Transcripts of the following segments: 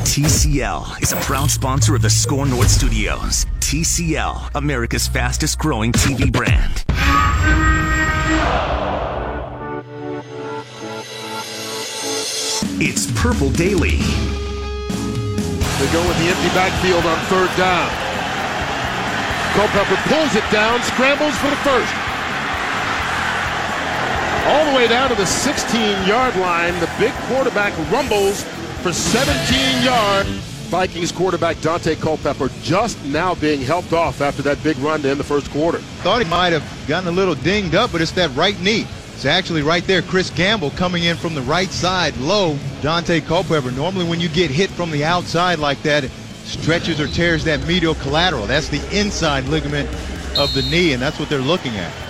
TCL is a proud sponsor of the Score North Studios. TCL, America's fastest growing TV brand. It's Purple Daily. They go in the empty backfield on third down. Culpepper pulls it down, scrambles for the first. All the way down to the 16 yard line. The big quarterback rumbles for 17 yards. Vikings quarterback Dante Culpepper just now being helped off after that big run to end the first quarter. Thought he might have gotten a little dinged up, but it's that right knee. It's actually right there. Chris Gamble coming in from the right side low. Dante Culpepper. Normally, when you get hit from the outside like that, it stretches or tears that medial collateral. That's the inside ligament of the knee, and that's what they're looking at.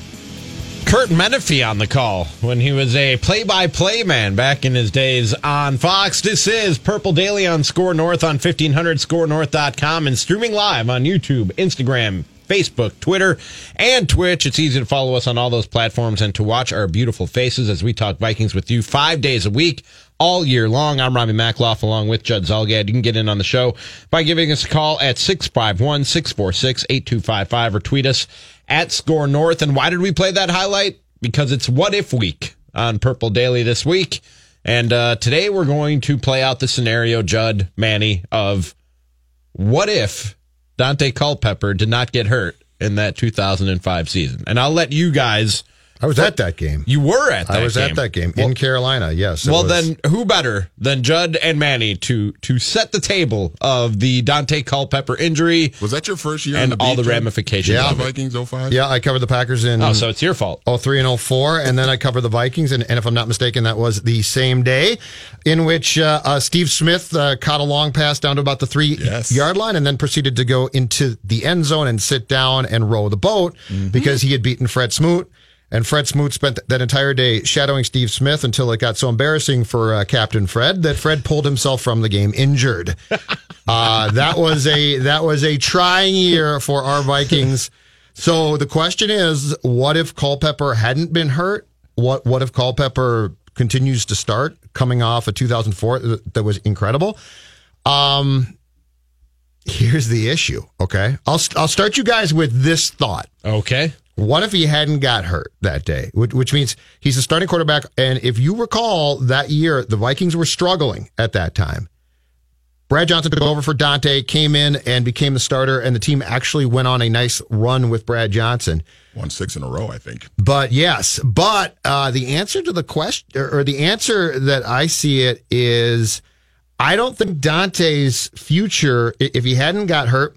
Curt Menefee on the call when he was a play-by-play man back in his days on Fox. This is Purple Daily on Score North on 1500scorenorth.com and streaming live on YouTube, Instagram, Facebook, Twitter, and Twitch. It's easy to follow us on all those platforms and to watch our beautiful faces as we talk Vikings with you five days a week, all year long. I'm Robbie Mackloff along with Judd Zulgad. You can get in on the show by giving us a call at 651 646 8255 or tweet us at Score North. And why did we play that highlight? Because it's What If Week on Purple Daily this week. And uh, today we're going to play out the scenario, Judd, Manny, of what if Dante Culpepper did not get hurt in that 2005 season? And I'll let you guys. I was at that game. You were at that I was game. at that game in Carolina. Yes. Well, was- then, who better than Judd and Manny to to set the table of the Dante Culpepper injury Was that your first year and the all the ramifications Yeah. of The? Vikings 05? yeah, I covered the Packers in Oh, so it's your fault. 03 and 04, and then I covered the Vikings, and, and if I'm not mistaken, that was the same day in which uh, uh, Steve Smith uh, caught a long pass down to about the three Yes. yard line, and then proceeded to go into the end zone and sit down and row the boat because he had beaten Fred Smoot. And Fred Smoot spent that entire day shadowing Steve Smith until it got so embarrassing for uh, Captain Fred that Fred pulled himself from the game injured. Uh, that was a that was a trying year for our Vikings. So the question is, what if Culpepper hadn't been hurt? What what if Culpepper continues to start coming off a 2004 that- that was incredible? Um, here's the issue. Okay, I'll I'll start you guys with this thought. Okay. What if he hadn't got hurt that day? Which, which means he's a starting quarterback. And if you recall that year, the Vikings were struggling at that time. Brad Johnson took over for Dante, came in and became the starter, and the team actually went on a nice run with Brad Johnson. Won six in a row, I think. But yes, but uh, the answer to the question, or the answer that I see it is, I don't think Dante's future, if he hadn't got hurt,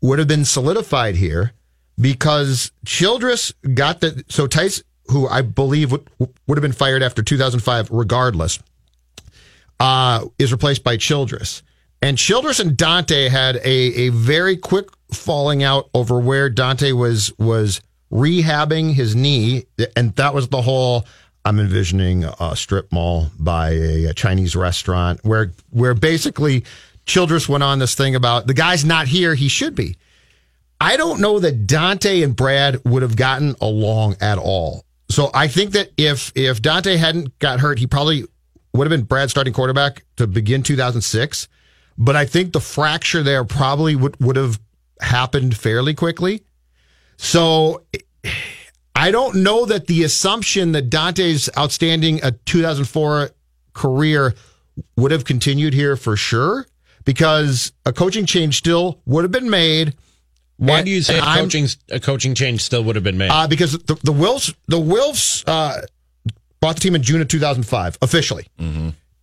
would have been solidified here because Childress got the so Tice, who I believe would would have been fired after 2005, regardless, uh, is replaced by Childress. And Childress and Dante had a, a very quick falling out over where Dante was was rehabbing his knee, and that was the whole. I'm envisioning a strip mall by a, a Chinese restaurant where where basically Childress went on this thing about the guy's not here, he should be. I don't know that Dante and Brad would have gotten along at all. So I think that if if Dante hadn't got hurt, he probably would have been Brad's starting quarterback to begin 2006. But I think the fracture there probably would would have happened fairly quickly. So I don't know that the assumption that Dante's outstanding uh, a 2004 career would have continued here for sure because a coaching change still would have been made. Why And- do you say a coaching a coaching change still would have been made? Uh, because the, the Wilfs, the Wilfs uh, bought the team in June of 2005 officially.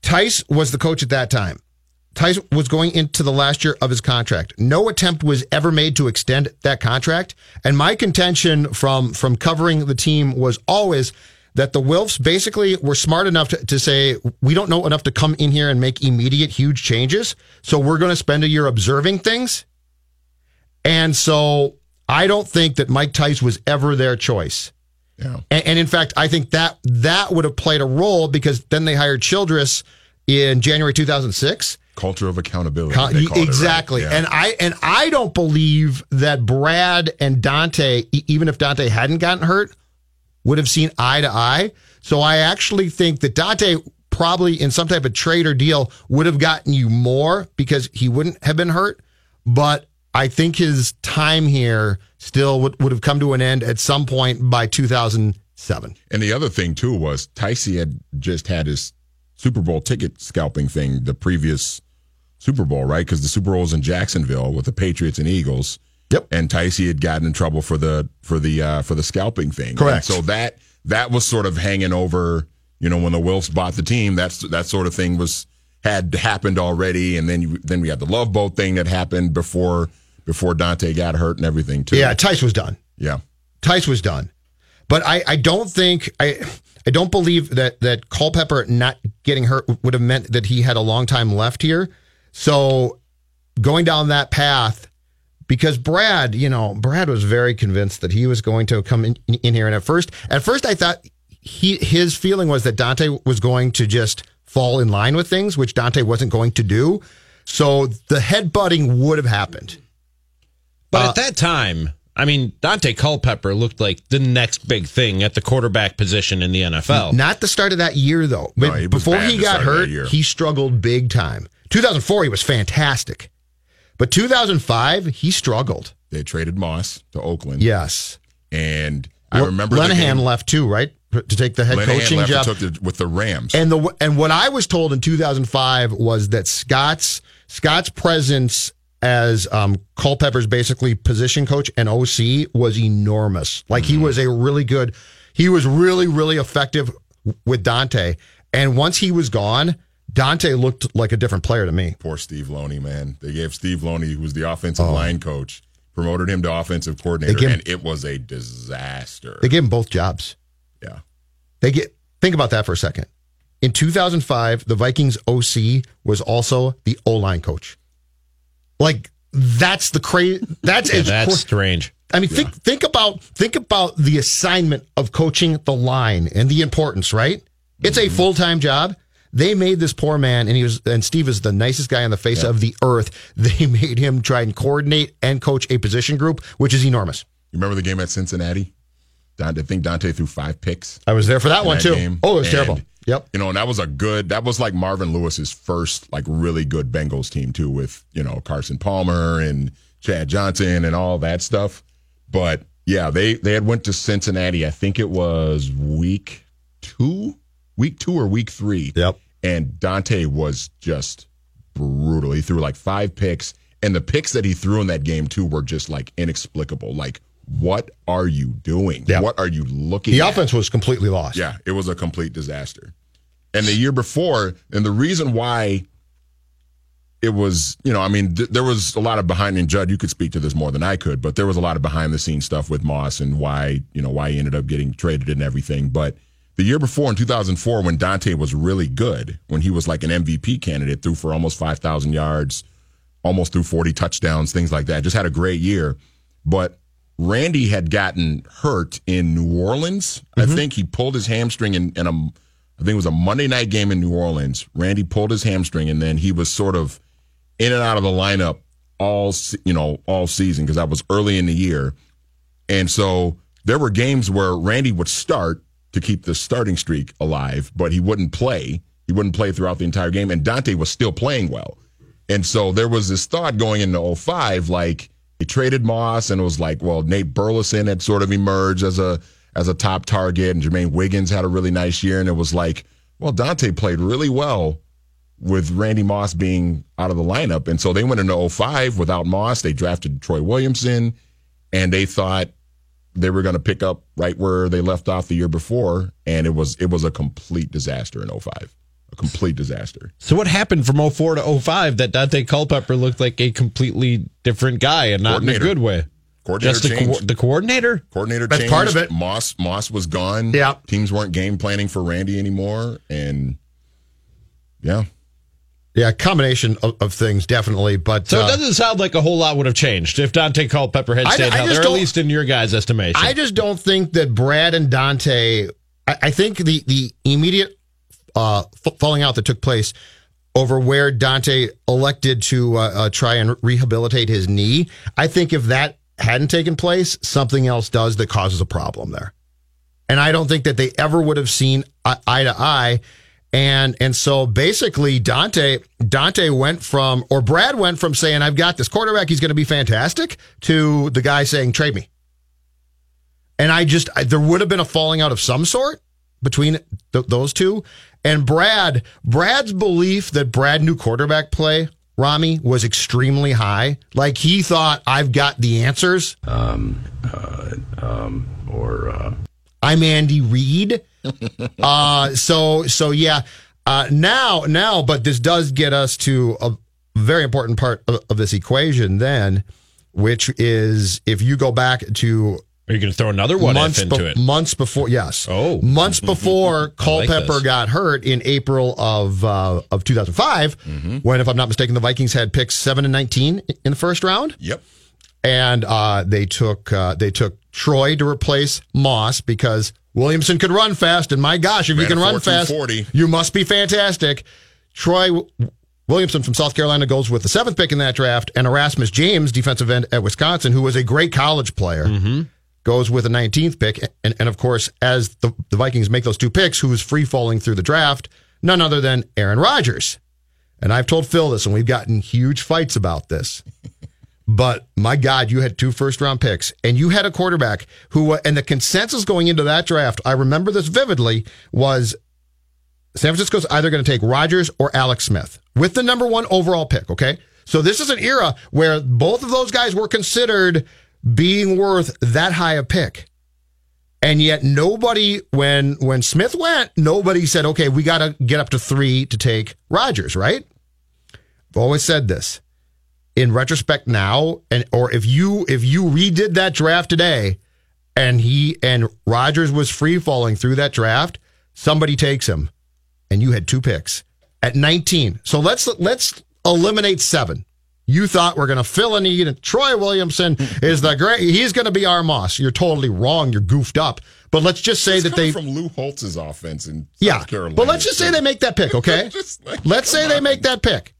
Tice was the coach at that time. Tice was going into the last year of his contract. No attempt was ever made to extend that contract. And my contention from from covering the team was always that the Wilfs basically were smart enough to, to say, we don't know enough to come in here and make immediate huge changes. So we're going to spend a year observing things. And so I don't think that Mike Tice was ever their choice. Yeah. And, and in fact, I think that that would have played a role because then they hired Childress in January 2006. Culture of accountability. Called it, right? exactly. Yeah. And I and I don't believe that Brad and Dante, even if Dante hadn't gotten hurt, would have seen eye to eye. So I actually think that Dante probably in some type of trade or deal would have gotten you more because he wouldn't have been hurt. But I think his time here still would, would have come to an end at some point by 2007. And the other thing too was Ticey had just had his Super Bowl ticket scalping thing the previous Super Bowl, right? Because the Super Bowl was in Jacksonville with the Patriots and Eagles. Yep. And Ticey had gotten in trouble for the for the uh, for the scalping thing. Correct. And so that that was sort of hanging over. You know, when the Wilfs bought the team, that's that sort of thing was had happened already, and then you, then we had the Love Boat thing that happened before before Dante got hurt and everything too. Yeah, Tice was done. yeah. Tice was done. But I, I don't think I I don't believe that that Culpepper not getting hurt would have meant that he had a long time left here. So going down that path, because Brad, you know, Brad was very convinced that he was going to come in, in here. And at first, at first, I thought he his feeling was that Dante was going to just fall in line with things, which Dante wasn't going to do. So the headbutting would have happened. But Uh, at that time, I mean, Dante Culpepper looked like the next big thing at the quarterback position in the NFL. Not the start of that year, though. No, But he Before he got start of that hurt, he struggled big time. 2004, he was fantastic. But 2005, he struggled. They traded Moss to Oakland. Yes. And I remember the Lenahan game- left too, right? To take the head coaching job. it with the Rams. And the and what I was told in 2005 was that Scott's Scott's presence as um, Culpepper's basically position coach and OC was enormous. Like he was a really good, he was really really effective with Dante. And once he was gone, Dante looked like a different player to me. Poor Steve Loney, man. They gave Steve Loney, who was the offensive Oh. line coach, promoted him to offensive coordinator, him- and it was a disaster. They gave him both jobs. Yeah. They get think about that for a second. In 2005, the Vikings OC was also the O line coach. Like that's the crazy. That's Yeah, as that's cor- strange. I mean, think think about think about the assignment of coaching the line and the importance. Right? It's a mm-hmm. full time job. They made this poor man, and he was and Steve is the nicest guy on the face of the earth. They made him try and coordinate and coach a position group, which is enormous. You remember the game at Cincinnati? Dante, I think Dante threw five picks. I was there for that one too. game. Oh, it was And, terrible. Yep. You know, and that was a good. That was like Marvin Lewis's first like really good Bengals team too, with you know Carson Palmer and Chad Johnson and all that stuff. But yeah, they they had went to Cincinnati. I think it was week two, week two or week three. Yep. And Dante was just brutal. He threw like five picks, and the picks that he threw in that game too were just like inexplicable. Like, what are you doing? Yeah. What are you looking? The at? offense was completely lost. Yeah, it was a complete disaster. And the year before, and the reason why it was, you know, I mean, th- there was a lot of behind, and Judd, you could speak to this more than I could, but there was a lot of behind the scenes stuff with Moss and why, you know, why he ended up getting traded and everything. But the year before, in 2004, when Dante was really good, when he was like an MVP candidate, threw for almost 5,000 yards, almost threw 40 touchdowns, things like that, just had a great year. But Randy had gotten hurt in New Orleans. I mm-hmm. think he pulled his hamstring in, in a, I think it was a Monday night game in New Orleans. Randy pulled his hamstring, and then he was sort of in and out of the lineup all you know all season because that was early in the year, and so there were games where Randy would start to keep the starting streak alive, but he wouldn't play. He wouldn't play throughout the entire game, and Dante was still playing well. And so there was this thought going into 05, like they traded Moss, and it was like, well, Nate Burleson had sort of emerged as a as a top target, and Jermaine Wiggins had a really nice year, and it was like, well, Dante played really well with Randy Moss being out of the lineup. And so they went into 05 without Moss. They drafted Troy Williamson, and they thought they were going to pick up right where they left off the year before, and it was it was a complete disaster in 05. A complete disaster. So what happened from 04 to 05 that Dante Culpepper looked like a completely different guy and not in a good way? Coordinator Just the, changed. co- the coordinator? Coordinator That's changed. part of it. Moss Moss was gone. Yeah. Teams weren't game planning for Randy anymore, and yeah, Yeah, combination of, of things, definitely. But So uh, it doesn't sound like a whole lot would have changed if Dante Culpepper had stayed I healthy, just or at least in your guys' estimation. I just don't think that Brad and Dante. I, I think the the immediate uh, f- falling out that took place over where Dante elected to uh, uh, try and rehabilitate his knee. I think if that hadn't taken place, something else does that causes a problem there. And I don't think that they ever would have seen eye to eye. And and so basically Dante Dante went from or Brad went from saying I've got this quarterback he's going to be fantastic to the guy saying trade me. And I just, I, there would have been a falling out of some sort between th- those two. And Brad, Brad's belief that Brad knew quarterback play, Rami, was extremely high. Like he thought, I've got the answers. Um, uh, um, or, uh, I'm Andy Reid. uh, so, so yeah. Uh, now, now, but this does get us to a very important part of, of this equation then, which is if you go back to Are you going to throw another one months into be- it? Months before, yes. Oh. months before Culpepper this. got hurt in April of uh, of 2005, Mm-hmm. when, if I'm not mistaken, the Vikings had picks seven and 19 in the first round, yep. and uh, they took uh, they took Troy to replace Moss because Williamson could run fast, and my gosh, if you Ran a can run fast, 4.240. you must be fantastic. Troy. W- Williamson from South Carolina goes with the seventh pick in that draft, and Erasmus James, defensive end at Wisconsin, who was a great college player goes with a 19th pick. And, and of course, as the, the Vikings make those two picks, who's free falling through the draft? None other than Aaron Rodgers. And I've told Phil this, and we've gotten huge fights about this. But my God, you had two first round picks, and you had a quarterback who, and the consensus going into that draft, I remember this vividly, was San Francisco's either going to take Rodgers or Alex Smith with the number one overall pick. Okay. So this is an era where both of those guys were considered being worth that high a pick. And yet nobody, when, when Smith went, nobody said, okay, we got to get up to three to take Rodgers, right? I've always said this in retrospect now, and, or if you, if you redid that draft today and he, and Rodgers was free falling through that draft, somebody takes him and you had two picks at 19. So let's let's eliminate seven. You thought we're going to fill a need, and Troy Williamson is the great. He's going to be our Moss. You're totally wrong. You're goofed up. But let's just say that they, from Lou Holtz's offense in yeah. South Carolina. But let's just say they make that pick, okay? Like, let's say come they make that pick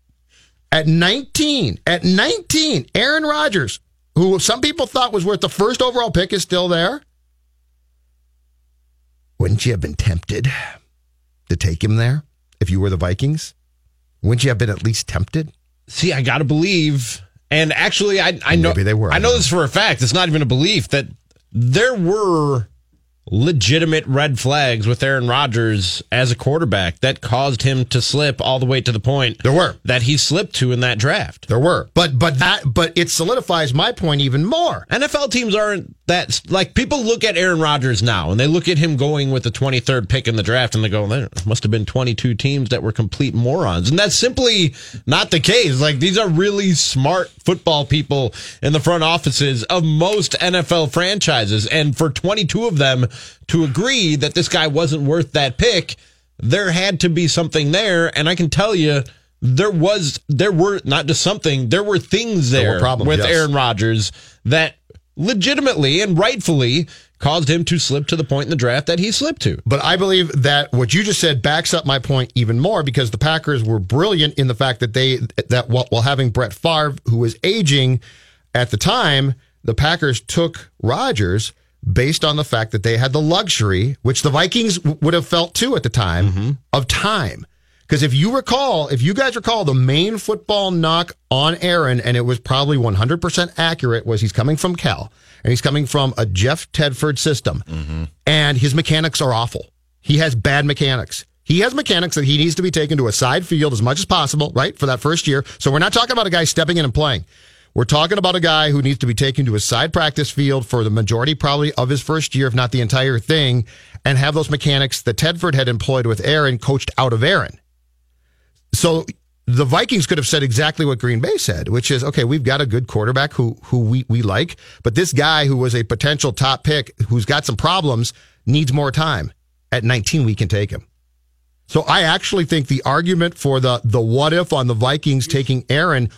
at 19. At 19, Aaron Rodgers, who some people thought was worth the first overall pick, is still there. Wouldn't you have been tempted to take him there if you were the Vikings? Wouldn't you have been at least tempted? See, I got to believe. And actually, I, I know Maybe they were, I I know this for a fact. It's not even a belief that there were legitimate red flags with Aaron Rodgers as a quarterback that caused him to slip all the way to the point There were. that he slipped to in that draft. There were. But but that but it solidifies my point even more. NFL teams aren't that like people look at Aaron Rodgers now and they look at him going with the 23rd pick in the draft and they go, there must have been 22 teams that were complete morons. And that's simply not the case. Like these are really smart football people in the front offices of most NFL franchises. And for 22 of them to agree that this guy wasn't worth that pick, there had to be something there. And I can tell you, there was, there were not just something, there were things There there, were problems, with yes. Aaron Rodgers that legitimately and rightfully caused him to slip to the point in the draft that he slipped to. But I believe that what you just said backs up my point even more because the Packers were brilliant in the fact that they that while, while having Brett Favre, who was aging at the time, the Packers took Rodgers based on the fact that they had the luxury, which the Vikings would have felt too at the time, mm-hmm. of time. Because if you recall, if you guys recall, the main football knock on Aaron, and it was probably 100% accurate, was he's coming from Cal and he's coming from a Jeff Tedford system, mm-hmm. and his mechanics are awful. He has bad mechanics. He has mechanics that he needs to be taken to a side field as much as possible, right, for that first year. So we're not talking about a guy stepping in and playing. We're talking about a guy who needs to be taken to a side practice field for the majority, probably, of his first year, if not the entire thing, and have those mechanics that Tedford had employed with Aaron coached out of Aaron. So the Vikings could have said exactly what Green Bay said, which is, okay, we've got a good quarterback who who we, we like, but this guy who was a potential top pick who's got some problems needs more time. At 19, we can take him. So I actually think the argument for the the what if on the Vikings taking Aaron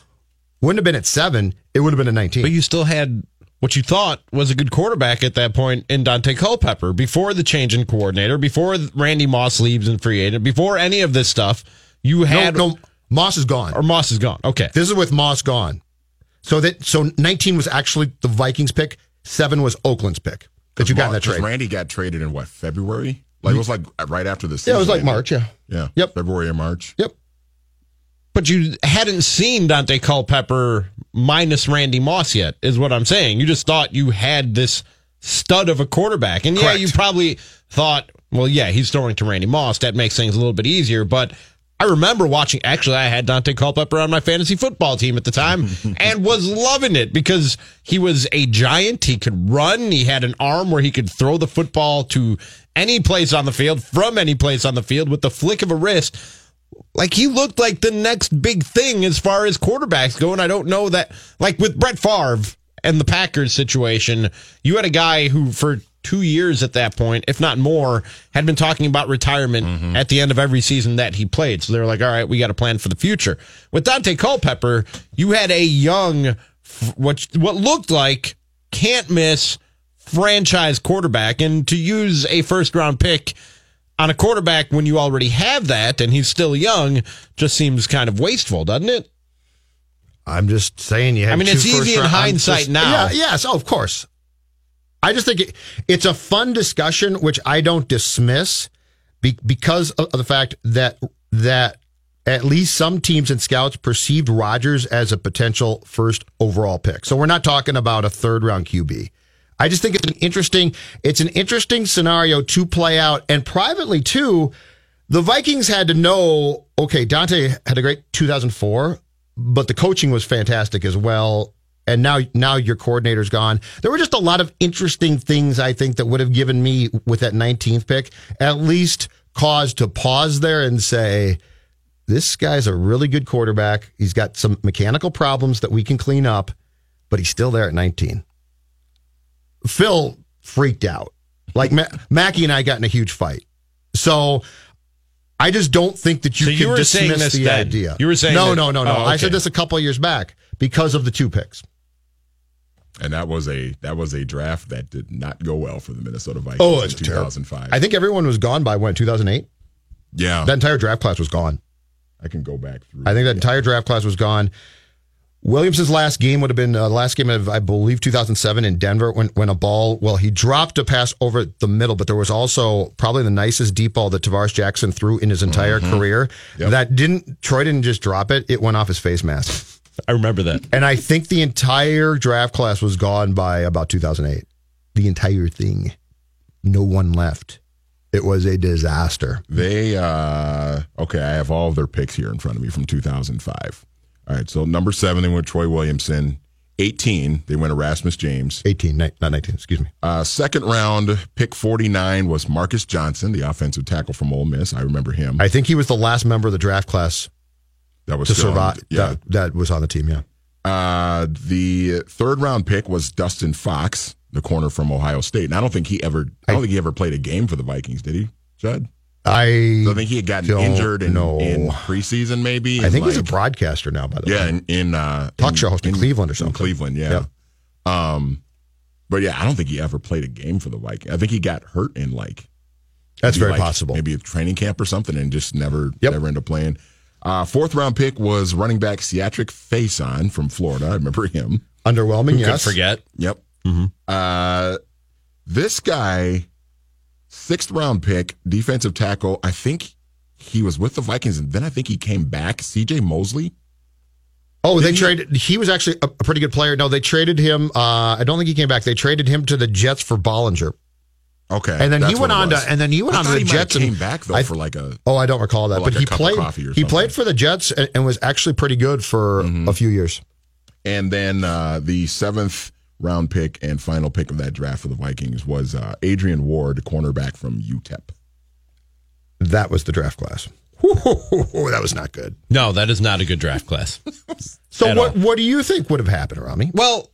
wouldn't have been at seven, it would have been at 19. But you still had what you thought was a good quarterback at that point in Dante Culpepper before the change in coordinator, before Randy Moss leaves and free agent, before any of this stuff. You had no, no Moss is gone. Or Moss is gone. Okay. This is with Moss gone. So that so 19 was actually the Vikings pick, 7 was Oakland's pick that you got in that trade. Randy got traded in what, February? Like it was like right after the season. Yeah, it was like March, yeah. Yeah. Yep. February or March. Yep. But you hadn't seen Dante Culpepper minus Randy Moss yet, is what I'm saying. You just thought you had this stud of a quarterback. And yeah, Correct. you probably thought, well, yeah, he's throwing to Randy Moss. That makes things a little bit easier. But I remember watching, actually, I had Dante Culpepper on my fantasy football team at the time and was loving it because he was a giant. He could run. He had an arm where he could throw the football to any place on the field, from any place on the field with the flick of a wrist like he looked like the next big thing as far as quarterbacks go. And I don't know that, like with Brett Favre and the Packers situation, you had a guy who, for two years at that point, if not more, had been talking about retirement mm-hmm. at the end of every season that he played. So they were like, all right, we got a plan for the future. With Dante Culpepper, you had a young, what, what looked like can't miss franchise quarterback. And to use a first round pick, on a quarterback when you already have that and he's still young just seems kind of wasteful, doesn't it? I'm just saying you. Have. I mean, it's easy in hindsight just, now. Yeah, yes, oh, of course. I just think it, it's a fun discussion, which I don't dismiss, be, because of, the fact that that at least some teams and scouts perceived Rodgers as a potential first overall pick. So we're not talking about a third round QB. I just think it's an interesting, it's an interesting scenario to play out. And privately too, the Vikings had to know, okay, Dante had a great 2004, but the coaching was fantastic as well. And now, now your coordinator's gone. There were just a lot of interesting things I think that would have given me with that 19th pick at least cause to pause there and say, this guy's a really good quarterback. He's got some mechanical problems that we can clean up, but he's still there at 19. Phil freaked out. Like Ma- Mackey and I got in a huge fight. So I just don't think that you so can you dismiss the then. idea. You were saying no, that, no, no, no. oh, okay. I said this a couple of years back because of the two picks. And that was a that was a draft that did not go well for the Minnesota Vikings Oh, in it's 2005. I think everyone was gone by when 2008. yeah, That entire draft class was gone. I can go back through. I think that yeah. entire draft class was gone. Williamson's last game would have been uh, last game of I believe 2007 in Denver when when a ball well he dropped a pass over the middle, but there was also probably the nicest deep ball that Tarvaris Jackson threw in his entire career. Yep. That didn't Troy didn't just drop it; it went off his face mask. I remember that. And I think the entire draft class was gone by about 2008. The entire thing, no one left. It was a disaster. They uh okay, I have all of their picks here in front of me from 2005. All right, so number seven they went Troy Williamson. 18 they went Erasmus James. 18, ni- not 19. Excuse me. Uh, second round pick 49 was Marcus Johnson, the offensive tackle from Ole Miss. I remember him. I think he was the last member of the draft class that was to survive. Yeah. That, that was on the team. Yeah. Uh, the third round pick was Dustin Fox, the corner from Ohio State. And I don't think he ever I don't think he ever played a game for the Vikings, did he, Judd? I I think he had gotten injured in, in preseason, maybe. I think he's a broadcaster now. By the Yeah, way, in, in uh, Talk in- show host in Cleveland or something. In Cleveland, yeah. Um, but yeah, I don't think he ever played a game for the Vikings. I think he got hurt in like that's very like- possible. Maybe a training camp or something, and just never Yep. never ended up playing. Uh, fourth round pick was running back Ciatrick Fason from Florida. I remember him. Underwhelming. Could yes. forget. Yep. Uh, this guy, sixth round pick, defensive tackle. I think he was with the Vikings, and then I think he came back. C.J. Mosley. Oh, they Didn't he- traded. He was actually a, a pretty good player. No, they traded him. Uh, I don't think he came back. They traded him to the Jets for Bollinger. Okay, and then he went on to and then he went I on to the he might have Jets and came back though I- for like a Oh, I don't recall that, like but he played. coffee or he played for the Jets and, and was actually pretty good for Mm-hmm. a few years. And then uh, the seventh round pick and final pick of that draft for the Vikings was uh, Adrian Ward, cornerback from UTEP. That was the draft class. that was not good. No, that is not a good draft class. So what all. what do you think would have happened, Rami? Well,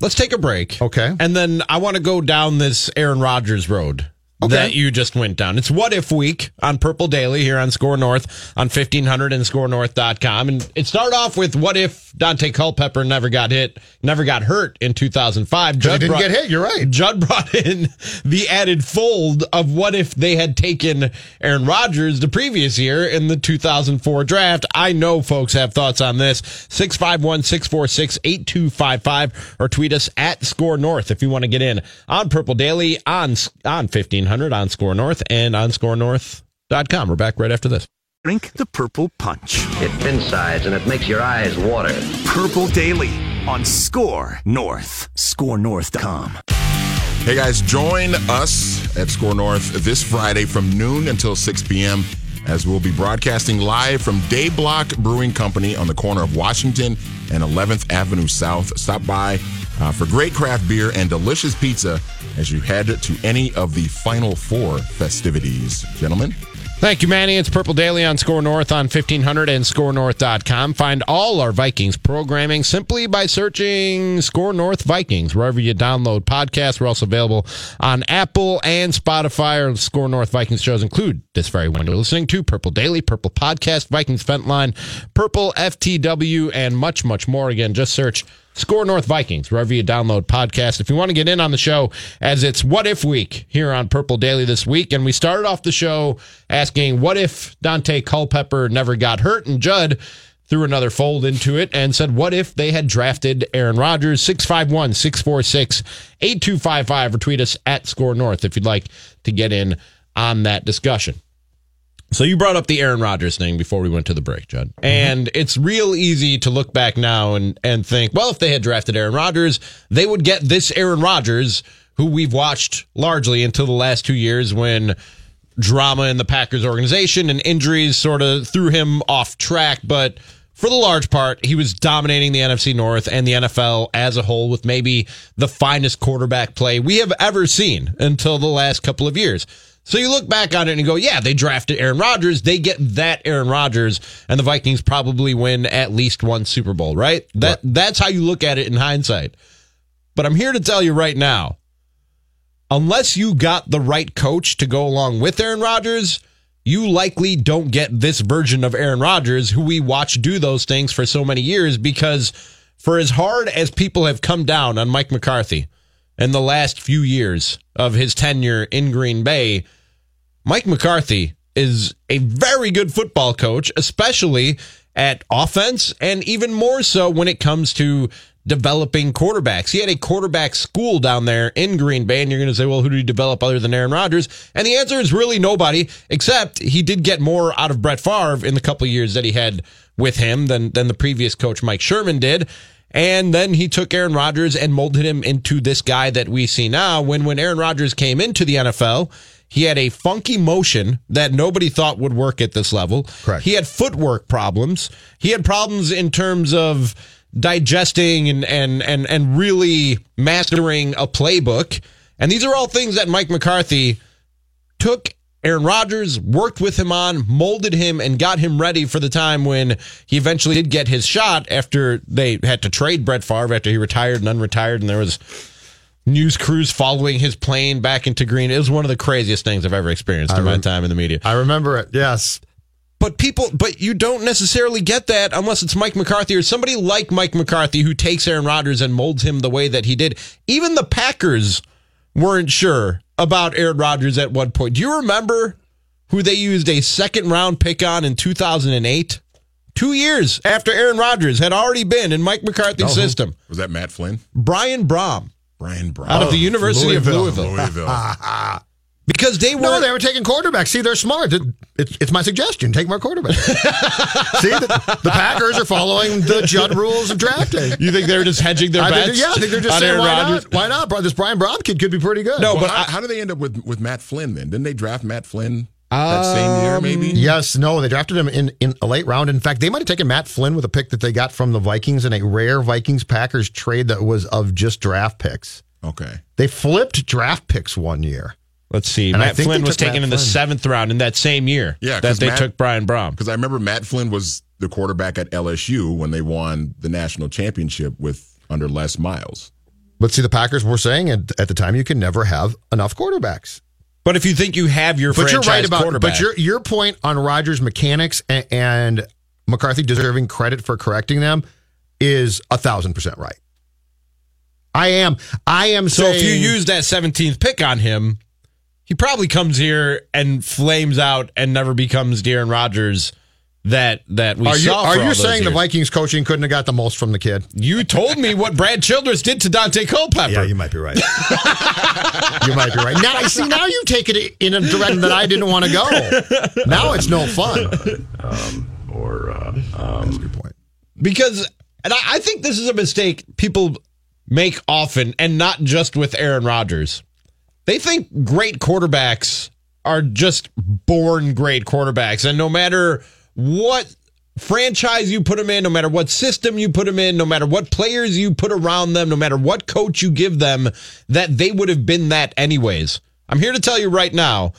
let's take a break. Okay. And then I want to go down this Aaron Rodgers road Okay. that you just went down. It's What If Week on Purple Daily here on Score North on 1500 and scorenorth.com. And it started off with What If Dante Culpepper never got hit, never got hurt in 2005. He Judd didn't brought- get hit. You're right. Judd brought in the added fold of what if they had taken Aaron Rodgers the previous year in the 2004 draft. I know folks have thoughts on this. 651 646 8255 or tweet us at Score North if you want to get in on Purple Daily, on, on 1500, on Score North, and on scorenorth.com. We're back right after this. Drink the Purple Punch. It insides and it makes your eyes water. Purple Daily on Score North. ScoreNorth.com. Hey guys, join us at Score North this Friday from noon until 6 p.m. as we'll be broadcasting live from Day Block Brewing Company on the corner of Washington and 11th Avenue South. Stop by uh, for great craft beer and delicious pizza as you head to any of the Final Four festivities. Gentlemen, Thank you, Manny. It's Purple Daily on Score North on 1500 and scorenorth.com. Find all our Vikings programming simply by searching Score North Vikings wherever you download podcasts. We're also available on Apple and Spotify. Our Score North Vikings shows include this very one you're listening to Purple Daily, Purple Podcast, Vikings Vent Line, Purple FTW, and much, much more. Again, just search Score North Vikings, wherever you download podcasts. If you want to get in on the show, as it's What If Week here on Purple Daily this week. And we started off the show asking, What if Dante Culpepper never got hurt? And Judd threw another fold into it and said, What if they had drafted Aaron Rodgers? 651 646 8255 or tweet us at Score North if you'd like to get in on that discussion. So you brought up the Aaron Rodgers thing before we went to the break, Judd. Mm-hmm. And it's real easy to look back now and, and think, well, if they had drafted Aaron Rodgers, they would get this Aaron Rodgers, who we've watched largely until the last two years when drama in the Packers organization and injuries sort of threw him off track. But for the large part, he was dominating the NFC North and the NFL as a whole with maybe the finest quarterback play we have ever seen until the last couple of years. So you look back on it and go, yeah, they drafted Aaron Rodgers. They get that Aaron Rodgers, and the Vikings probably win at least one Super Bowl, right? That that's how you look at it in hindsight. But I'm here to tell you right now, unless you got the right coach to go along with Aaron Rodgers, you likely don't get this version of Aaron Rodgers who we watch do those things for so many years because for as hard as people have come down on Mike McCarthy in the last few years of his tenure in Green Bay, Mike McCarthy is a very good football coach, especially at offense and even more so when it comes to developing quarterbacks. He had a quarterback school down there in Green Bay, and you're going to say, well, who did he develop other than Aaron Rodgers? And the answer is really nobody, except he did get more out of Brett Favre in the couple years that he had with him than, than the previous coach, Mike Sherman, did. And then he took Aaron Rodgers and molded him into this guy that we see now. When when Aaron Rodgers came into the NFL, he had a funky motion that nobody thought would work at this level. Correct. He had footwork problems. He had problems in terms of digesting and and and and really mastering a playbook. And these are all things that Mike McCarthy took Aaron Rodgers, worked with him on, molded him, and got him ready for the time when he eventually did get his shot after they had to trade Brett Favre after he retired and unretired, and there was news crews following his plane back into Green. It was one of the craziest things I've ever experienced in my time in the media. I remember it. Yes. But people, but you don't necessarily get that unless it's Mike McCarthy or somebody like Mike McCarthy who takes Aaron Rodgers and molds him the way that he did. Even the Packers weren't sure about Aaron Rodgers at one point. Do you remember who they used a second round pick on in 2008? Two years after Aaron Rodgers had already been in Mike McCarthy's oh, system. was that Matt Flynn? Brian Brohm Brian Brohm. out of the University of Louisville. Louisville. Louisville. because they were. No, they were taking quarterbacks. See, they're smart. It's, it's my suggestion. Take more quarterbacks. See, the, the Packers are following the Judd rules of drafting. you think they're just hedging their I bets? think, yeah, I think they're just on saying, Aaron why Rodgers? not? Why not? Bro, This Brian Brohm kid could be pretty good. No, Well, but how, I- how did they end up with, with Matt Flynn then? Didn't they draft Matt Flynn that same year, um, maybe? Yes, no, they drafted him in, in a late round. In fact, they might have taken Matt Flynn with a pick that they got from the Vikings in a rare Vikings Packers trade that was of just draft picks. Okay. They flipped draft picks one year. Let's see. And Matt Flynn was taken Matt in the Flynn. seventh round in that same year Yeah, that 'cause they Matt- took Brian Brohm. Because I remember Matt Flynn was the quarterback at LSU when they won the national championship with under Les Miles. But see, the Packers were saying at, at the time you can never have enough quarterbacks. But if you think you have your But you're franchise right about. quarterback, But your your point on Rodgers' mechanics and, and McCarthy deserving credit for correcting them is a thousand percent right. I am. I am so saying. if you use that 17th pick on him, he probably comes here and flames out and never becomes the Aaron Rodgers that that we are you saw. are you all those saying the. Vikings coaching couldn't have got the most from the kid? You told me what Brad Childress did to Dante Culpepper. Yeah, you might be right. you might be right. Now I see. Now you take it in a direction that I didn't want to go. Now it's no fun. or uh, That's a good point. because and I, I think this is a mistake people make often and not just with Aaron Rodgers. They think great quarterbacks are just born great quarterbacks and no matter what franchise you put them in, no matter what system you put them in, no matter what players you put around them, no matter what coach you give them, that they would have been that anyways. I'm here to tell you right now,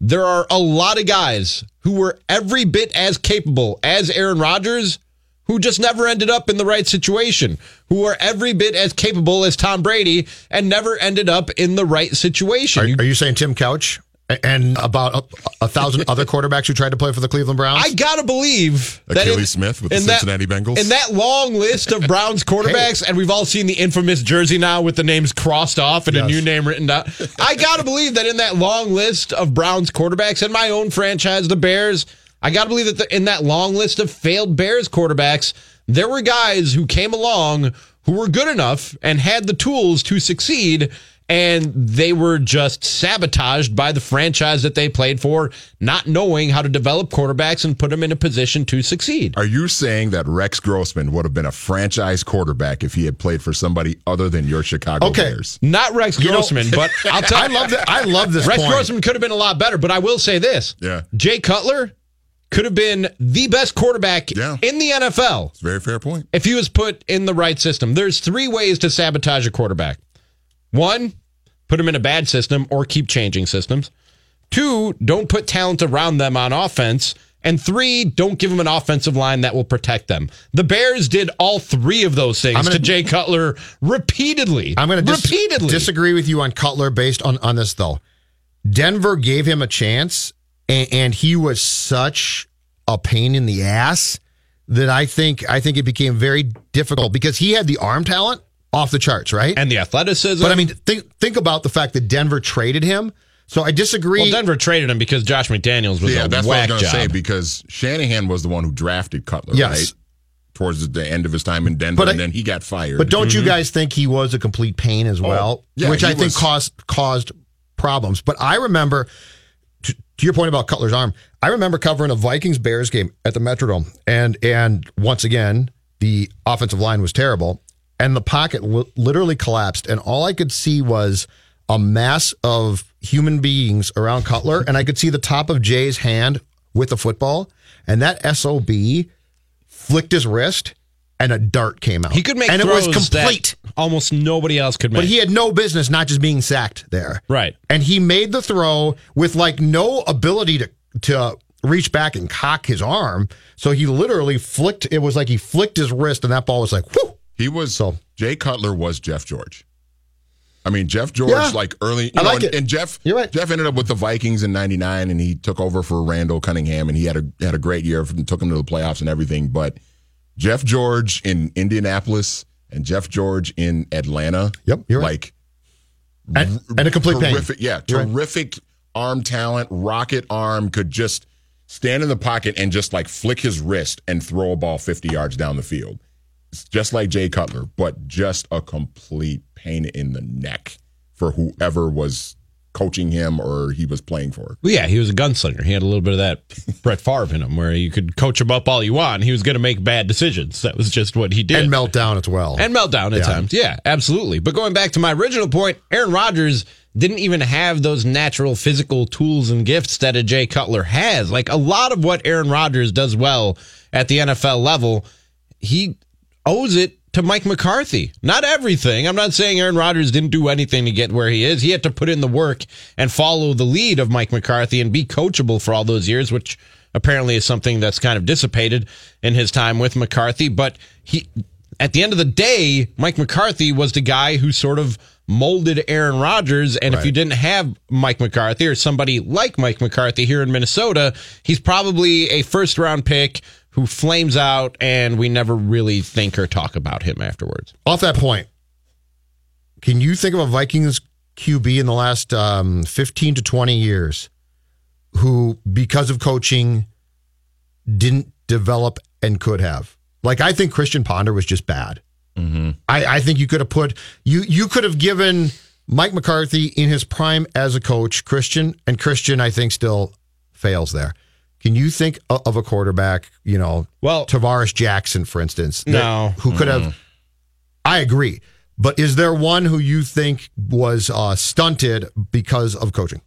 there are a lot of guys who were every bit as capable as Aaron Rodgers who just never ended up in the right situation, who are every bit as capable as Tom Brady and never ended up in the right situation. Are, are you saying Tim Couch and about a, a thousand other quarterbacks who tried to play for the Cleveland Browns? I gotta believe that Akili in- Smith with the in that- Cincinnati Bengals? In that long list of Browns quarterbacks, and we've all seen the infamous jersey now with the names crossed off and a new name written down. I gotta believe that in that long list of Browns quarterbacks and my own franchise, the Bears, I gotta believe that the, in that long list of failed Bears quarterbacks, there were guys who came along who were good enough and had the tools to succeed. And they were just sabotaged by the franchise that they played for, not knowing how to develop quarterbacks and put them in a position to succeed. Are you saying that Rex Grossman would have been a franchise quarterback if he had played for somebody other than your Chicago Okay. Bears? Not Rex You know- Grossman, but I'll tell I love that. I love this Rex point. Grossman could have been a lot better, but I will say this. Yeah. Jay Cutler could have been the best quarterback Yeah. in the NFL It's a very fair point. if he was put in the right system. There's three ways to sabotage a quarterback. One, put them in a bad system or keep changing systems. Two, don't put talent around them on offense. And three, don't give them an offensive line that will protect them. The Bears did all three of those things gonna- to Jay Cutler repeatedly. I'm going to dis- repeatedly disagree with you on Cutler based on, on this, though. Denver gave him a chance, and, and he was such a pain in the ass that I think I think it became very difficult because he had the arm talent off the charts, right? and the athleticism. but I mean, think think about the fact that Denver traded him. So I disagree. Well, Denver traded him because Josh McDaniels was yeah, a that's what I whack was going to job. say because Shanahan was the one who drafted Cutler, Yes. right? Towards the end of his time in Denver, But I- and then he got fired. But don't you guys think he was a complete pain as well? Mm-hmm. yeah, Which I think was- caused caused problems. But I remember to, to your point about Cutler's arm, I remember covering a Vikings Bears game at the Metrodome, and and once again the offensive line was terrible, and the pocket li- literally collapsed, and all I could see was a mass of human beings around Cutler, and I could see the top of Jay's hand with the football, and that sob flicked his wrist. And a dart came out. He could make and it was complete. almost nobody else could make. But he had no business not just being sacked there. Right. And he made the throw with like no ability to to reach back and cock his arm. So he literally flicked it was like he flicked his wrist and that ball was like whoo. He was So- Jay Cutler was Jeff George. I mean, Jeff George, Yeah. like early, you I know, like and, it. and Jeff, You're right. Jeff ended up with the Vikings in '99, and he took over for Randall Cunningham, and he had a had a great year, and took him to the playoffs and everything. But Jeff George in Indianapolis and Jeff George in Atlanta, Yep, you're right. like And, and a complete pain. yeah, You're right. terrific arm talent, rocket arm, could just stand in the pocket and just like flick his wrist and throw a ball 50 yards down the field. It's just like Jay Cutler, but just a complete pain in the neck for whoever was coaching him or he was playing for. Well, yeah, he was a gunslinger. He had a little bit of that Brett Favre in him, where you could coach him up all you want, and he was going to make bad decisions. That was just what he did, and meltdown as well, and meltdown at Yeah. times. Yeah, absolutely. But going back to my original point, Aaron Rodgers didn't even have those natural physical tools and gifts that a Jay Cutler has. Like a lot of what Aaron Rodgers does well at the NFL level, he owes it to Mike McCarthy. Not everything. I'm not saying Aaron Rodgers didn't do anything to get where he is. He had to put in the work and follow the lead of Mike McCarthy and be coachable for all those years, which apparently is something that's kind of dissipated in his time with McCarthy. But he, at the end of the day, Mike McCarthy was the guy who sort of molded Aaron Rodgers. And if you didn't have Mike McCarthy or somebody like Mike McCarthy here in Minnesota, he's probably a first round pick who flames out and we never really think or talk about him afterwards. Off that point, can you think of a Vikings QB in the last um, 15 to 20 years who, because of coaching, didn't develop and could have? Like, I think Christian Ponder was just bad. I, I think you could have put you you could have given Mike McCarthy in his prime as a coach, Christian, and Christian I think still fails there. Can you think of a quarterback, you know, well, Tarvaris Jackson, for instance, that- No. who could have? I agree, but is there one who you think was uh, stunted because of coaching?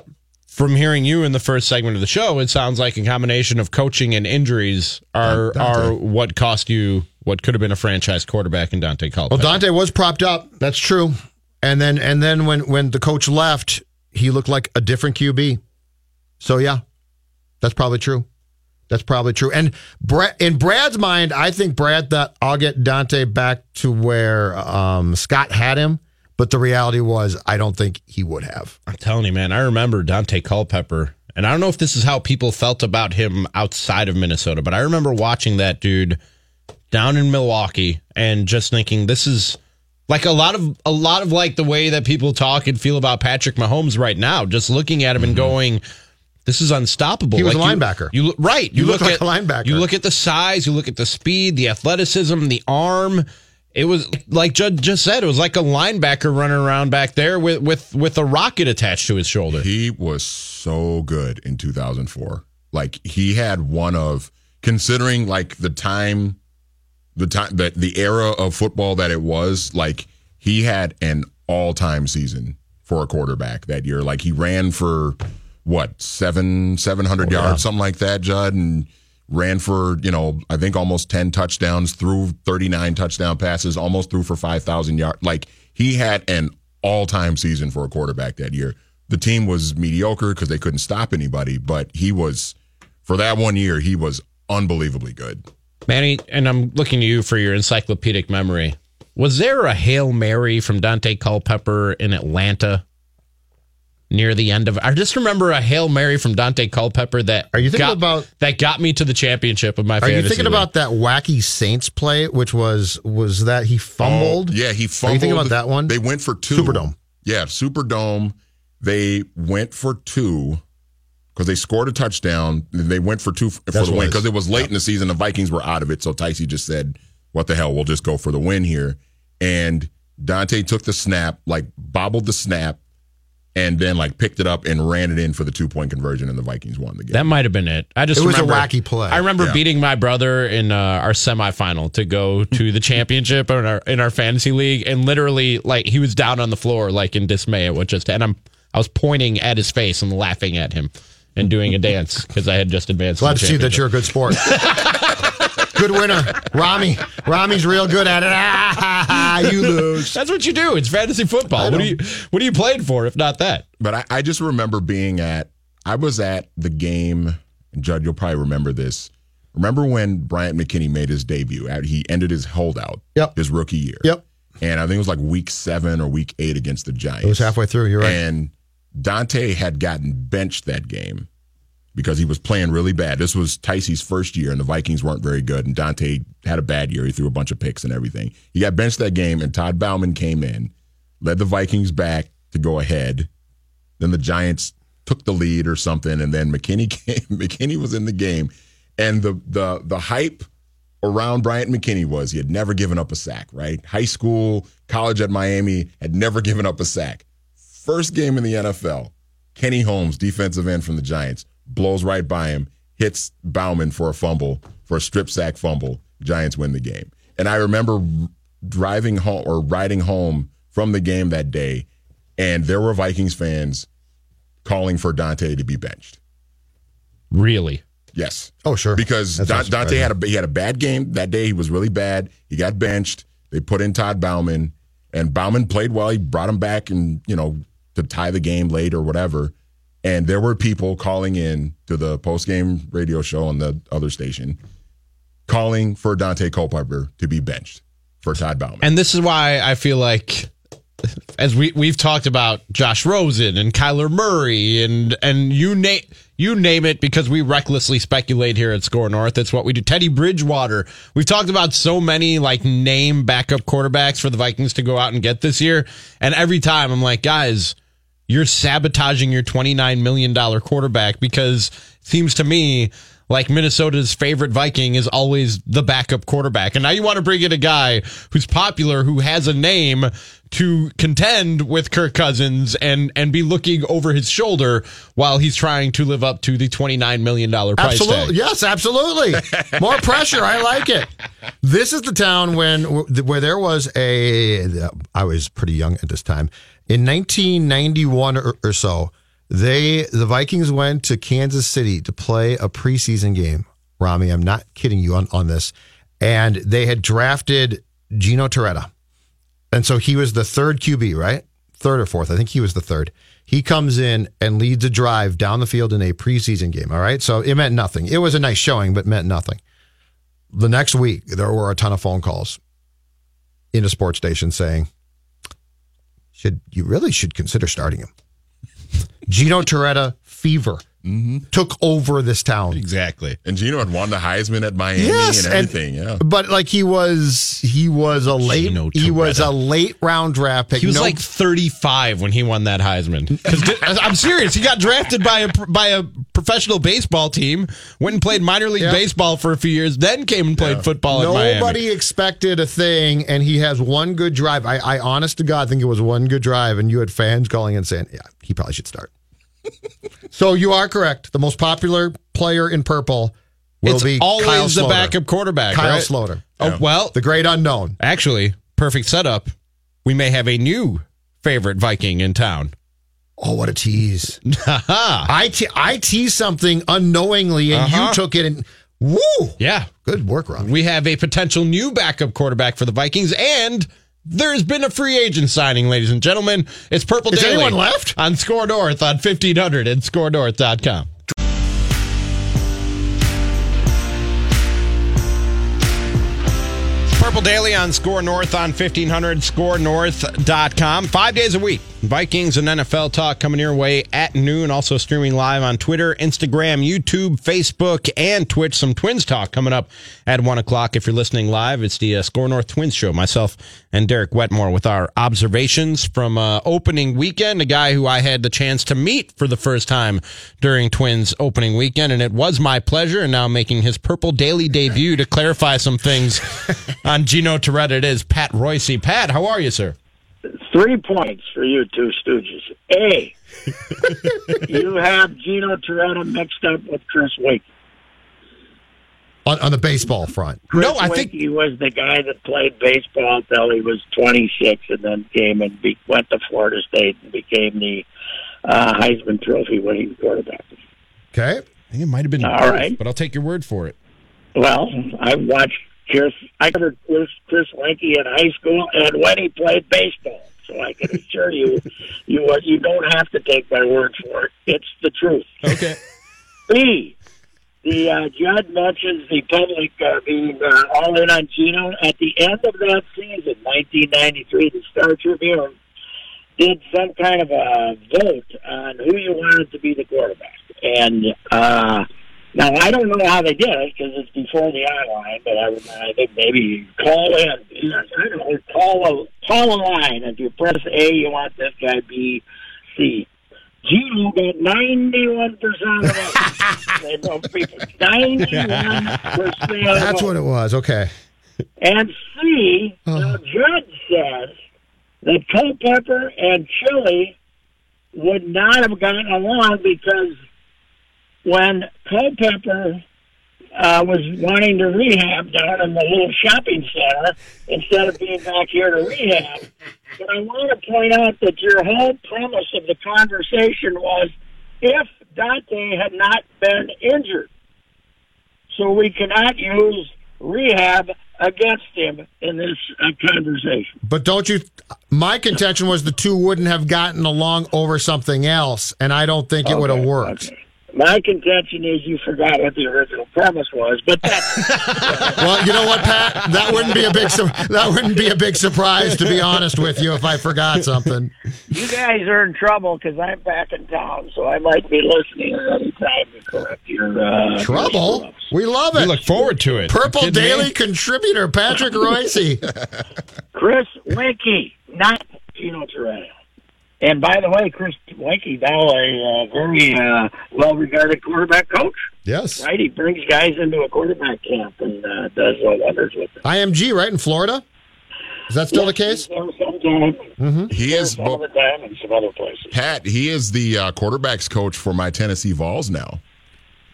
From hearing you in the first segment of the show, it sounds like a combination of coaching and injuries are are what cost you what could have been a franchise quarterback in Daunte Culpepper. Well, Daunte was propped up. That's true. And then and then when when the coach left, he looked like a different QB. So yeah, that's probably true. That's probably true. And Brad, in Brad's mind, I think Brad thought I'll get Daunte back to where um, Scott had him. But the reality was, I don't think he would have. I'm telling you, man, I remember Daunte Culpepper, and I don't know if this is how people felt about him outside of Minnesota, but I remember watching that dude down in Milwaukee and just thinking this is like a lot of a lot of like the way that people talk and feel about Patrick Mahomes right now. Just looking at him and going, this is unstoppable. He was Like a you- linebacker. You, look right. You look like at a linebacker. You look at the size. You look at the speed, the athleticism, the arm. It was like Judd just said. It was like a linebacker running around back there with with with a rocket attached to his shoulder. He was so good in 2004. Like he had one of considering like the time the time that the era of football that it was, like he had an all-time season for a quarterback that year. Like he ran for what, 7 700 yards, something like that, Judd and ran for, you know, I think almost 10 touchdowns, threw 39 touchdown passes, almost threw for 5,000 yards. Like he had an all-time season for a quarterback that year. The team was mediocre because they couldn't stop anybody, but he was for that one year, he was unbelievably good. Manny, and I'm looking to you for your encyclopedic memory. Was there a Hail Mary from Daunte Culpepper in Atlanta near the end of I just remember a Hail Mary from Daunte Culpepper that Are you thinking got, about- that got me to the championship of my Are you thinking league. about that wacky Saints play, which was was that he oh, fumbled? Oh, yeah, he fumbled. Are you thinking about that one? They went for two. Superdome. Yeah, Superdome. They went for two because they scored a touchdown. They went for two for That's the win because it was late in the season. The Vikings were out of it, so Ticey just said, "What the hell? We'll just go for the win here." And Daunte took the snap, like bobbled the snap, and then like picked it up and ran it in for the two point conversion, and the Vikings won the game. That might have been it. I just It was a remember, wacky play. I remember Yeah. beating my brother in uh, our semifinal to go to the championship in our in our fantasy league, and literally like he was down on the floor like in dismay at what just and I'm I was pointing at his face and laughing at him and doing a dance because I had just advanced. Glad the to see that you're a good sport. good winner, Rami. Rami's real good at it. Ah, you lose. That's what you do. It's fantasy football. What are you What are you playing for if not that? But I, I just remember being at, I was at the game, and Judd, you'll probably remember this. Remember when Bryant McKinnie made his debut? He ended his holdout, Yep. his rookie year. Yep. And I think it was like week seven or week eight against the Giants. It was halfway through. You're right. And Daunte had gotten benched that game because he was playing really bad. This was Ticey's first year, and the Vikings weren't very good. And Daunte had a bad year. He threw a bunch of picks and everything. He got benched that game, and Todd Bouman came in, led the Vikings back to go ahead. Then the Giants took the lead or something, and then McKinnie came. McKinnie was in the game, and the the the hype around Bryant McKinnie was he had never given up a sack. Right, high school, college at Miami, had never given up a sack. First game in the NFL, Kenny Holmes, defensive end from the Giants, blows right by him, hits Bouman for a fumble, for a strip sack fumble. Giants win the game. And I remember driving home or riding home from the game that day, and there were Vikings fans calling for Daunte to be benched. Really? Yes. Oh, sure. Because That's Don, not Daunte had a he had a bad game that day. He was really bad. He got benched. They put in Todd Bouman, and Bouman played well. He brought him back, and you know to tie the game late or whatever. And there were people calling in to the post game radio show on the other station, calling for Daunte Culpepper to be benched for Todd Bouman. And this is why I feel like, as we we've talked about Josh Rosen and Kyler Murray and and you name you name it because we recklessly speculate here at SKOR North. It's what we do. Teddy Bridgewater. We've talked about so many like name backup quarterbacks for the Vikings to go out and get this year, and every time I'm like, guys. You're sabotaging your $29 million quarterback because it seems to me like Minnesota's favorite Viking is always the backup quarterback. And now you want to bring in a guy who's popular, who has a name to contend with Kirk Cousins and, and be looking over his shoulder while he's trying to live up to the $29 million price Absolutely. tag. Yes, absolutely. More pressure. I like it. This is the town when where there was a I was pretty young at this time. In 1991 or, or so, they the Vikings went to Kansas City to play a preseason game. Rami, I'm not kidding you on, on this. And they had drafted Gino Torretta. And so he was the third QB, right? Third or fourth. I think he was the third. He comes in and leads a drive down the field in a preseason game. All right. So it meant nothing. It was a nice showing, but meant nothing. The next week, there were a ton of phone calls in a sports station saying, should you really should consider starting him. Gino Torretta fever Mm-hmm. took over this town. Exactly. and Gino had won the Heisman at Miami Yes, and and- everything. yeah. But like he was, he was a late, Gino he was a late round draft pick. He was No- like 35 when he won that Heisman. I'm serious. He got drafted by a by a professional baseball team, went and played minor league Yeah. baseball for a few years, then came and played football at Miami. Nobody expected a thing, and he has one good drive. I, I, honest to God, think it was one good drive, and you had fans calling and saying, "Yeah, he probably should start." So you are correct. The most popular player in purple will it's be always Kyle the backup quarterback. Kyle right? Sloter, Oh well, the great unknown. actually, perfect setup. We may have a new favorite Viking in town. Oh, what a tease! Haha. I te- I teased something unknowingly, and Uh-huh. you took it and woo! yeah, Good work, Ron. we have a potential new backup quarterback for the Vikings, and there's been a free agent signing, ladies and gentlemen. It's Purple Is Daily anyone left? on SKOR North on 1500 and skornorth.com. Purple Daily on SKOR North on 1500 skornorth.com. Five days a week. Vikings and NFL talk coming your way at noon. Also streaming live on Twitter, Instagram, YouTube, Facebook, and Twitch. Some Twins talk coming up at 1 o'clock. If you're listening live, it's the uh, SKOR North Twins show. Myself and Derek Wetmore with our observations from uh, opening weekend. A guy who I had the chance to meet for the first time during Twins opening weekend. And it was my pleasure. And now making his Purple Daily debut to clarify some things on Gino Torretta. It is Pat Reusse. Pat, how are you, sir? Three points for you two stooges. A, you have Gino Torretta mixed up with Chris Wake. On, on the baseball front, Chris No, I think- he was the guy that played baseball until he was 26 and then came and be, went to Florida State and became the uh, Heisman Trophy winning quarterback. okay. I think it might have been All both, right. but I'll take your word for it. Well, I watched Chris. I covered Chris, Chris Weinke in high school and when he played baseball. So I can assure you, you are, you don't have to take my word for it. It's the truth. Okay. B. The uh, judge mentions the public uh, being uh, all in on Gino. At the end of that season, 1993, the Star Tribune did some kind of a vote on who you wanted to be the quarterback. And uh, now I don't know how they did it because it's before the eye line, but I, I think maybe call in. I don't know, call a call a line. If you press A, you want this guy. B, C. Gino got ninety-one percent of it. They know people- Ninety-one percent. That's what it was. Okay. And C, the oh. judge says that Culpepper and Chilly would not have gotten along because when Culpepper uh, was wanting to rehab down in the little shopping center instead of being back here to rehab. But I want to point out that your whole premise of the conversation was if Daunte had not been injured. So we cannot use rehab against him in this uh, conversation. But don't you? My contention was the two wouldn't have gotten along over something else, and I don't think it would have worked. okay. My contention is you forgot what the original premise was, but that's Well, you know what, Pat? That wouldn't be a big su- that wouldn't be a big surprise, to be honest with you, if I forgot something. you guys are in trouble because I'm back in town, so I might be listening at any time to correct your uh, Trouble? We love it. We look forward to it. Purple Kidding me? Daily contributor Patrick Reusse. Chris Weinke, not Pino Toreno. And by the way, Chris Weinke now a uh, very uh, well-regarded quarterback coach. Yes. Right, he brings guys into a quarterback camp and uh, does uh, wonders with them. IMG, right in Florida. Is that still the case? Some- Sometimes, He is some of the time, and some other places. Pat. He is the uh, quarterbacks coach for my Tennessee Vols now.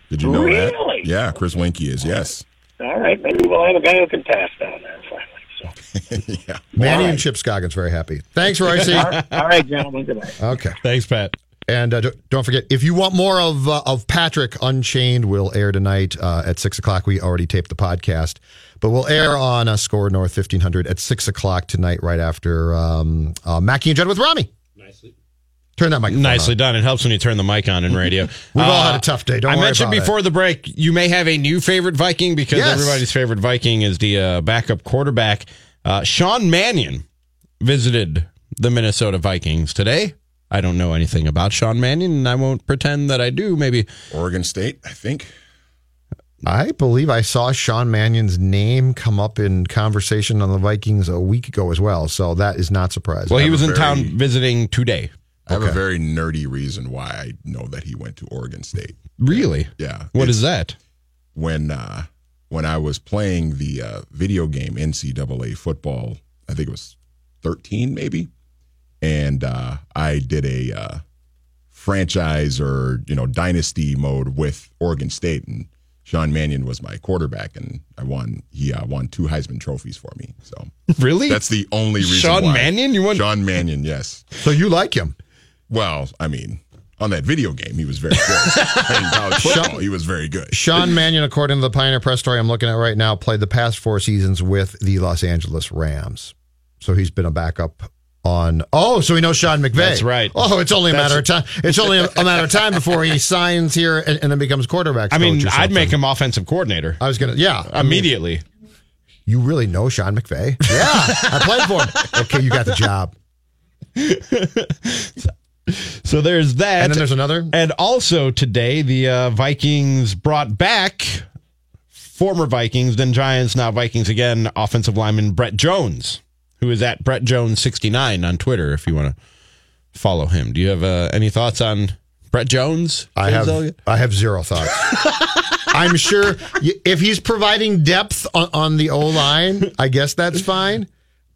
Did you know that? Yeah, Chris Weinke is. Yes. All right, maybe we'll have a guy who can pass down there finally. Yeah. Manny All and Chip Scoggins very happy. Thanks, Reusse. all, right, all right, gentlemen. Good night. Okay. Thanks, Pat. And uh, don't- don't forget, if you want more of uh, of Patrick Unchained, will air tonight uh, at six o'clock. We already taped the podcast, but we'll air on uh, SKOR North fifteen hundred at six o'clock tonight, right after um, uh, Mackey and Judd with Rami. Nicely turn that microphone. Nicely on. done. It helps when you turn the mic on in radio. We've all Uh, had a tough day. Don't I worry mentioned about it. before the break, you may have a new favorite Viking because Yes. everybody's favorite Viking is the uh, backup quarterback. Uh, Sean Mannion visited the Minnesota Vikings today. I don't know anything about Sean Mannion, and I won't pretend that I do. Maybe Oregon State, I think. I believe I saw Sean Mannion's name come up in conversation on the Vikings a week ago as well, so that is not surprising. well, he was a in town visiting today. I have a very nerdy reason why I know that he went to Oregon State. Really? Yeah. What It's is that? When uh, when I was playing the uh, video game NCAA football, I think it was 13 maybe, and uh, I did a uh, franchise or you know dynasty mode with Oregon State, and Sean Mannion was my quarterback, and I won. He uh, won two Heisman trophies for me. So Really? that's the only reason. Sean why. Mannion? You won- Sean Mannion? Yes. so you like him? Well, I mean, on that video game, he was very good. Playing college football, he was very good. Sean Mannion, according to the Pioneer Press story I'm looking at right now, played the past four seasons with the Los Angeles Rams. So he's been a backup on. Oh, so he knows Sean McVay. That's right. Oh, it's only a That's- matter of time. It's only a, a matter of time before he signs here and, and then becomes quarterback. I mean, coach or I'd something. make him offensive coordinator I was gonna. Yeah, I mean, immediately. you really know Sean McVay? Yeah, I played for him. Okay, you got the job. So there's that. And then there's another. And also today, the uh, Vikings brought back former Vikings, then Giants, now Vikings again, offensive lineman Brett Jones, who is at Brett Jones 69 on Twitter if you want to follow him. Do you have uh, any thoughts on Brett Jones? I have? I have zero thoughts. I'm sure if he's providing depth on, on the O line, I guess that's fine.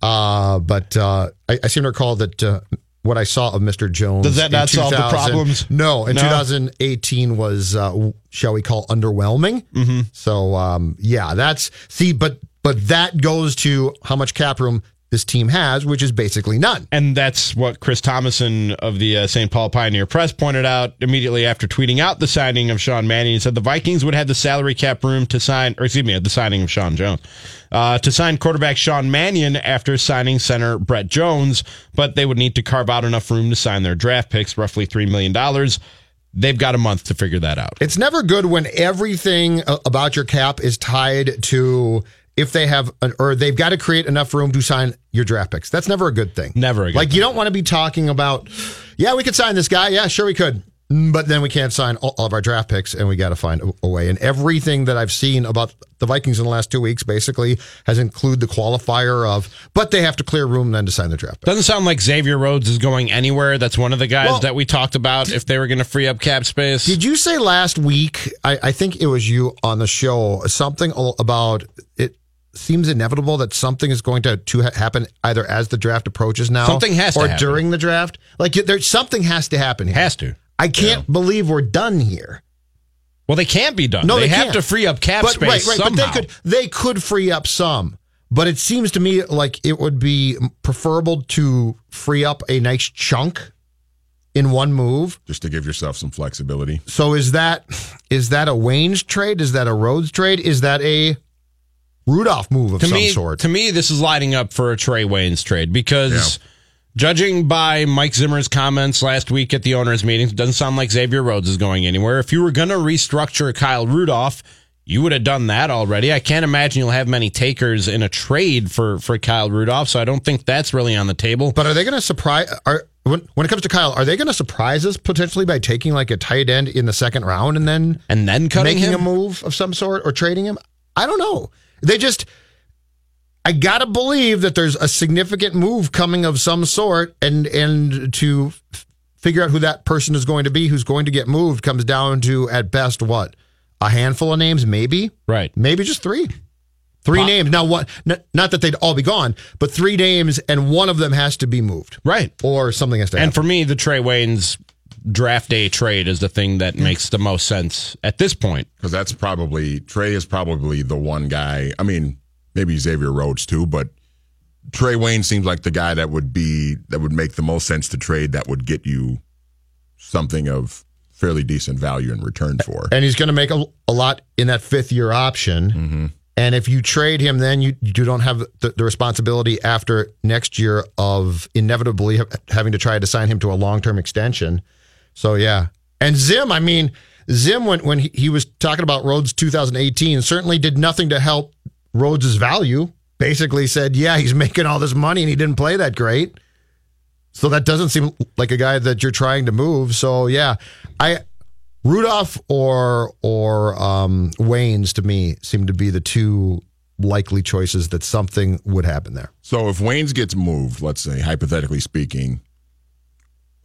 Uh, but uh, I, I seem to recall that uh, what I saw of Mr. Jones Does that not solve the problems? No, in No? 2018 was uh, shall we call underwhelming? Mm-hmm. So um, yeah, that's see, but but that goes to how much cap room this team has, which is basically none. And that's what Chris Tomasson of the uh, St. Paul Pioneer Press pointed out immediately after tweeting out the signing of Sean Mannion. He said the Vikings would have the salary cap room to sign, or excuse me, the signing of Sean Jones, uh, to sign quarterback Sean Mannion after signing center Brett Jones, but they would need to carve out enough room to sign their draft picks, roughly $3 million. They've got a month to figure that out. It's never good when everything about your cap is tied to if they have an, or they've got to create enough room to sign your draft picks. That's never a good thing. Never a good like you don't want to be talking about, yeah, we could sign this guy. Yeah, sure we could. Mm, But then we can't sign all, all of our draft picks, and we got to find a, a way. And everything that I've seen about the Vikings in the last two weeks basically has included the qualifier of, but they have to clear room then to sign the draft pick. Doesn't sound like Xavier Rhodes is going anywhere. That's one of the guys Well, that we talked about if they were going to free up cap space. Did you say last week? I, I think it was you on the show something about it. Seems inevitable that something is going to to ha- happen either as the draft approaches now, Something has to or happen. during the draft. Like there's something has to happen. Here. Has to. I can't believe we're done here. Well, they can't be done. No, they, they have can't. to free up cap but, space right, right. somehow. But they could they could free up some. But it seems to me like it would be preferable to free up a nice chunk in one move. just to give yourself some flexibility. So is that is that a Waynes trade? Is that a Rhodes trade? Is that a Rudolph move of to some me, sort? to me, this is lining up for a Trae Waynes trade because, judging by Mike Zimmer's comments last week at the owners' meeting, it doesn't sound like Xavier Rhodes is going anywhere. If you were going to restructure Kyle Rudolph, you would have done that already. I can't imagine you'll have many takers in a trade for for Kyle Rudolph, so I don't think that's really on the table. But are they going to surprise? Are when, when it comes to Kyle, are they going to surprise us potentially by taking like a tight end in the second round and then and then cutting making him? a move of some sort or trading him? I don't know. They just. I gotta believe that there's a significant move coming of some sort, and and to f- figure out who that person is going to be, who's going to get moved, comes down to at best what a handful of names, maybe, right? Maybe just three. Three names. Now, what? Not, not that they'd all be gone, but three names, and one of them has to be moved, right? Or something has to happen. And for me, the Trae Waynes draft day trade is the thing that makes the most sense at this point. Because that's probably, Trae is probably the one guy. I mean, maybe Xavier Rhodes too, but Trae Wayne seems like the guy that would be, that would make the most sense to trade that would get you something of fairly decent value in return for. and he's going to make a, a lot in that fifth year option. Mm-hmm. And if you trade him, then you, you don't have the, the responsibility after next year of inevitably ha- having to try to sign him to a long term extension. So, yeah. And Zim, I mean, Zim, when, when he, he was talking about Rhodes 2018, certainly did nothing to help Rhodes' value. Basically said, yeah, he's making all this money and he didn't play that great. So that doesn't seem like a guy that you're trying to move. So yeah, I Rudolph or or um, Waynes to me seem to be the two likely choices that something would happen there. So if Waynes gets moved, let's say hypothetically speaking,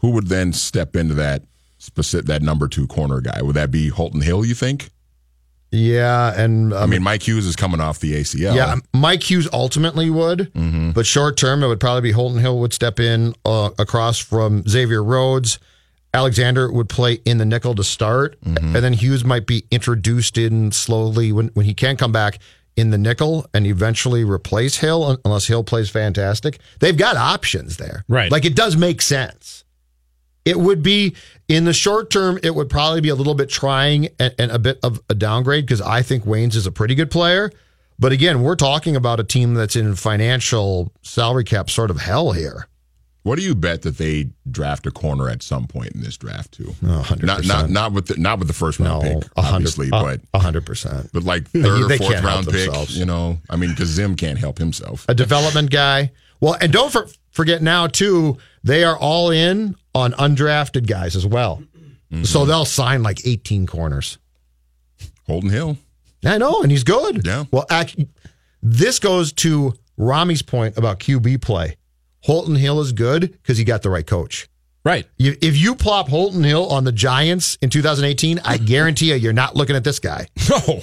who would then step into that specific that number two corner guy? Would that be Holton Hill? You think? Yeah, and I um, mean, Mike Hughes is coming off the ACL. Yeah, Mike Hughes ultimately would, mm-hmm. but short term it would probably be Holton Hill would step in uh, across from Xavier Rhodes. Alexander would play in the nickel to start, mm-hmm. and then Hughes might be introduced in slowly when, when he can come back in the nickel and eventually replace Hill unless Hill plays fantastic. They've got options there. Right. Like it does make sense. It would be in the short term, it would probably be a little bit trying and, and a bit of a downgrade because I think Waynes is a pretty good player. But again, we're talking about a team that's in financial salary cap sort of hell here. What do you bet that they draft a corner at some point in this draft too? Oh, 100%. Not not not with the, not with the first round No, pick, a hundred- obviously, uh, a- but hundred percent. But like third they or fourth round pick, themselves. you know. I mean, because Zim can't help himself. A development guy. Well, and don't for, forget now too, they are all in on undrafted guys as well. Mm-hmm. So they'll sign like 18 corners. Holton Hill. I know, and he's good. Yeah. Well, actually, this goes to Rami's point about QB play. Holton Hill is good because he got the right coach. Right. You, if you plop Holton Hill on the Giants in 2018, I guarantee you, you're not looking at this guy. No.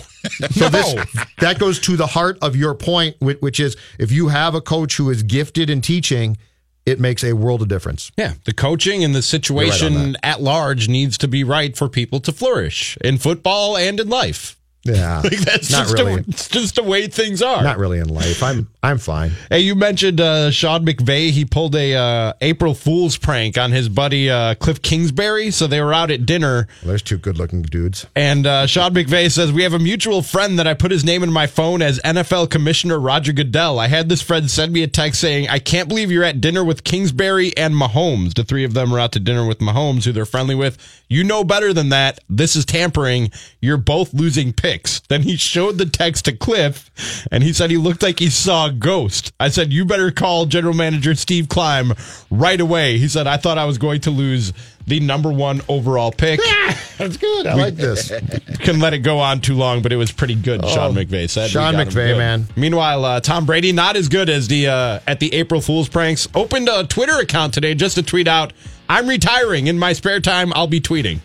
So this that goes to the heart of your point, which, which is if you have a coach who is gifted in teaching, it makes a world of difference. Yeah, the coaching and the situation at large needs to be right for people to flourish in football and in life. Yeah, Like that's not just, really. the, it's just the way things are. Not really in life. I'm I'm fine. Hey, you mentioned uh, Sean McVay. He pulled a uh, April Fool's prank on his buddy uh, Cliff Kingsbury. So they were out at dinner, Well, there's two good-looking dudes. and uh, Sean McVay says we have a mutual friend that I put his name in my phone as NFL Commissioner Roger Goodell. I had this friend send me a text saying, "I can't believe you're at dinner with Kingsbury and Mahomes. The three of them are out to dinner with Mahomes, who they're friendly with. You know better than that. This is tampering. You're both losing picks." Then he showed the text to Cliff, and he said he looked like he saw a ghost. I said, "You better call General Manager Steve Keim right away." He said, "I thought I was going to lose." The number one overall pick. That's good. I like this. Couldn't let it go on too long, but it was pretty good. Sean McVay said. Oh, Sean McVay, man. Meanwhile, uh, Tom Brady not as good as the uh, at the April Fool's pranks. Opened a Twitter account today just to tweet out, "I'm retiring. In my spare time, I'll be tweeting."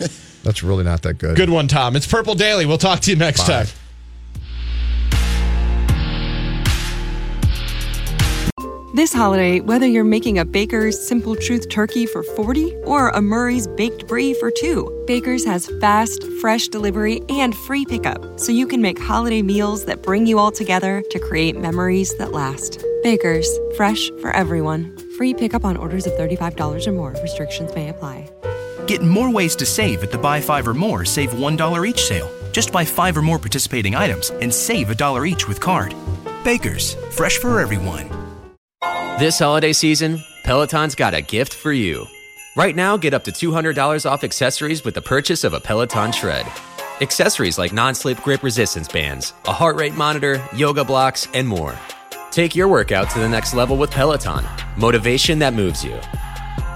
That's really not that good. Good one, Tom. It's Purple Daily. We'll talk to you next Bye. time. This holiday, whether you're making a Baker's Simple Truth turkey for 40 or a Murray's Baked Brie for 2, Baker's has fast, fresh delivery and free pickup, so you can make holiday meals that bring you all together to create memories that last. Baker's, fresh for everyone. Free pickup on orders of $35 or more. Restrictions may apply. Get more ways to save at the Buy Five or More Save $1 each sale. Just buy five or more participating items and save a dollar each with card. Baker's, fresh for everyone. This holiday season, Peloton's got a gift for you. Right now, get up to $200 off accessories with the purchase of a Peloton Tread. Accessories like non slip grip resistance bands, a heart rate monitor, yoga blocks, and more. Take your workout to the next level with Peloton. Motivation that moves you.